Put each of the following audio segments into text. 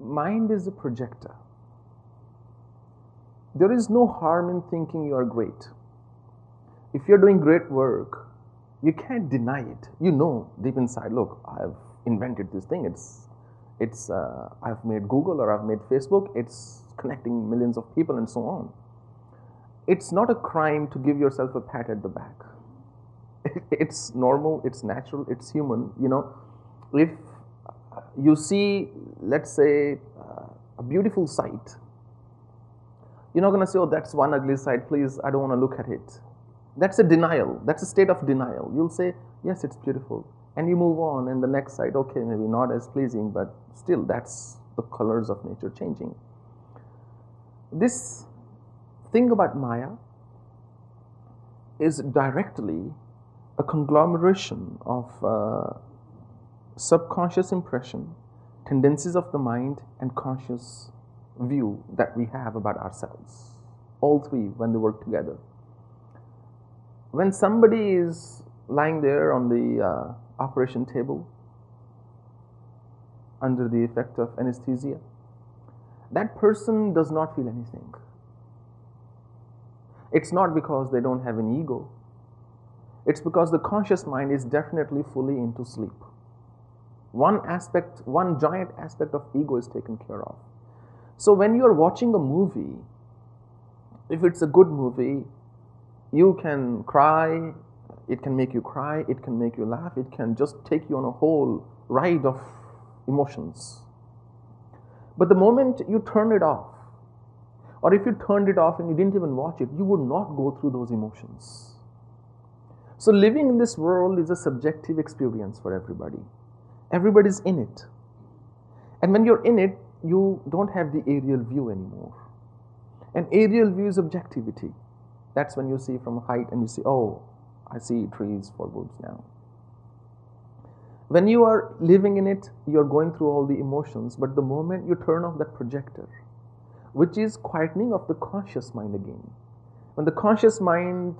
mind is a projector. There is no harm in thinking you are great. If you're doing great work, you can't deny it. You know deep inside, look, I've invented this thing. It's, it's, uh, I've made Google or I've made Facebook. It's connecting millions of people and so on. It's not a crime to give yourself a pat at the back. It's normal, it's natural, it's human. You know, if you see, let's say, uh, a beautiful sight, you're not going to say, oh, that's one ugly sight, please, I don't want to look at it. That's a denial. That's a state of denial. You'll say, yes, it's beautiful. And you move on, and the next sight, okay, maybe not as pleasing, but still, that's the colors of nature changing. This thing about Maya is directly a conglomeration of uh, subconscious impression, tendencies of the mind, and conscious view that we have about ourselves. All three when they work together. When somebody is lying there on the uh, operation table under the effect of anesthesia, that person does not feel anything. It's not because they don't have an ego. It's because the conscious mind is definitely fully into sleep. One aspect, one giant aspect of ego is taken care of. So when you're watching a movie, if it's a good movie, you can cry, it can make you cry, it can make you laugh, it can just take you on a whole ride of emotions. But the moment you turn it off, or if you turned it off and you didn't even watch it, you would not go through those emotions. So, living in this world is a subjective experience for everybody. Everybody's in it. And when you're in it, you don't have the aerial view anymore. An aerial view is objectivity. That's when you see from height and you see, oh, I see trees for woods now. When you are living in it, you're going through all the emotions, but the moment you turn off that projector, which is quietening of the conscious mind again, when the conscious mind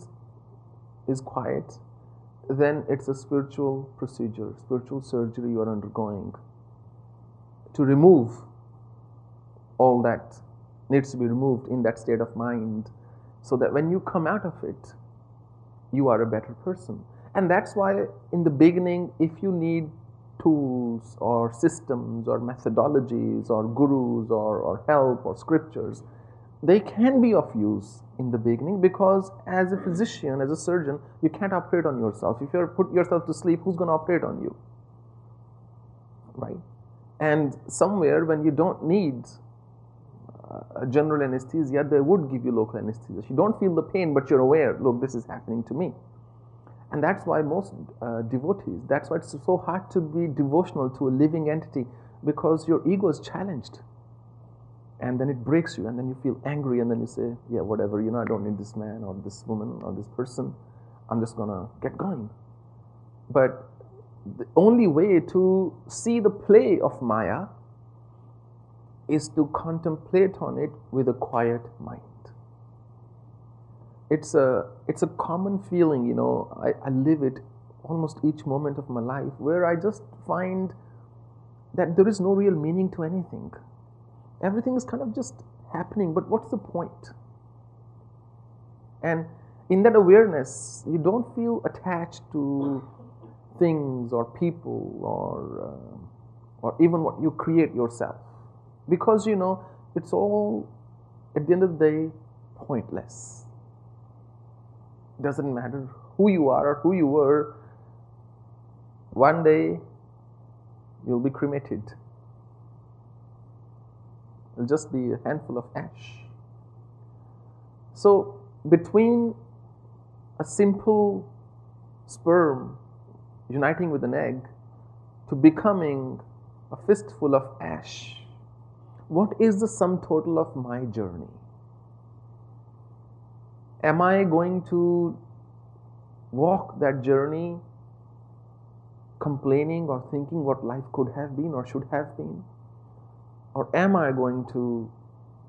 is quiet, then it's a spiritual procedure, spiritual surgery you are undergoing to remove all that needs to be removed in that state of mind so that when you come out of it, you are a better person. And that's why, in the beginning, if you need tools or systems or methodologies or gurus or, or help or scriptures, they can be of use in the beginning because as a physician, as a surgeon, you can't operate on yourself. If you put yourself to sleep, who's going to operate on you? Right? And somewhere when you don't need a general anesthesia, they would give you local anesthesia. You don't feel the pain, but you're aware, look, this is happening to me. And that's why most uh, devotees, that's why it's so hard to be devotional to a living entity because your ego is challenged. And then it breaks you, and then you feel angry, and then you say, Yeah, whatever, you know, I don't need this man or this woman or this person. I'm just gonna get going. But the only way to see the play of Maya is to contemplate on it with a quiet mind. It's a, it's a common feeling, you know, I, I live it almost each moment of my life where I just find that there is no real meaning to anything. Everything is kind of just happening, but what's the point? And in that awareness, you don't feel attached to things or people or, uh, or even what you create yourself. Because you know, it's all, at the end of the day, pointless. Doesn't matter who you are or who you were, one day you'll be cremated. It'll just be a handful of ash. So, between a simple sperm uniting with an egg to becoming a fistful of ash, what is the sum total of my journey? Am I going to walk that journey complaining or thinking what life could have been or should have been? Or am I going to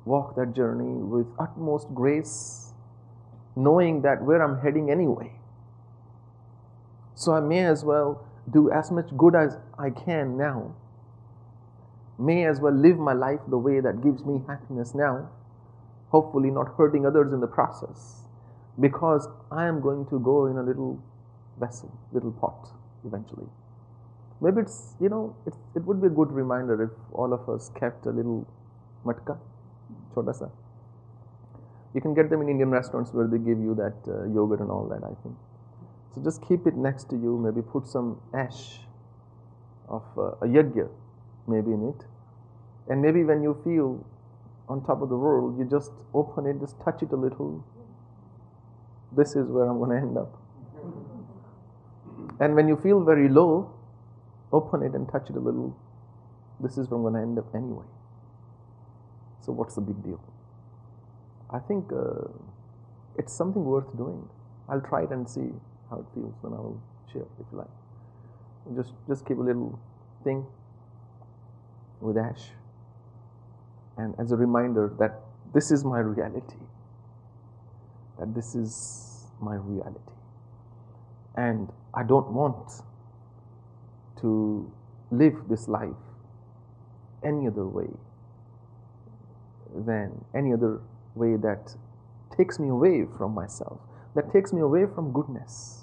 walk that journey with utmost grace, knowing that where I'm heading anyway? So I may as well do as much good as I can now may as well live my life the way that gives me happiness now, hopefully not hurting others in the process, because I am going to go in a little vessel, little pot eventually. Maybe it's, you know, it's, it would be a good reminder if all of us kept a little matka, chota sa. You can get them in Indian restaurants where they give you that uh, yogurt and all that, I think. So just keep it next to you, maybe put some ash of uh, a yajna maybe in it. And maybe when you feel on top of the world, you just open it, just touch it a little. This is where I'm going to end up. And when you feel very low, open it and touch it a little. This is where I'm going to end up anyway. So, what's the big deal? I think uh, it's something worth doing. I'll try it and see how it feels, then I will share if you like. Just, just keep a little thing with ash. And as a reminder that this is my reality, that this is my reality. And I don't want to live this life any other way than any other way that takes me away from myself, that takes me away from goodness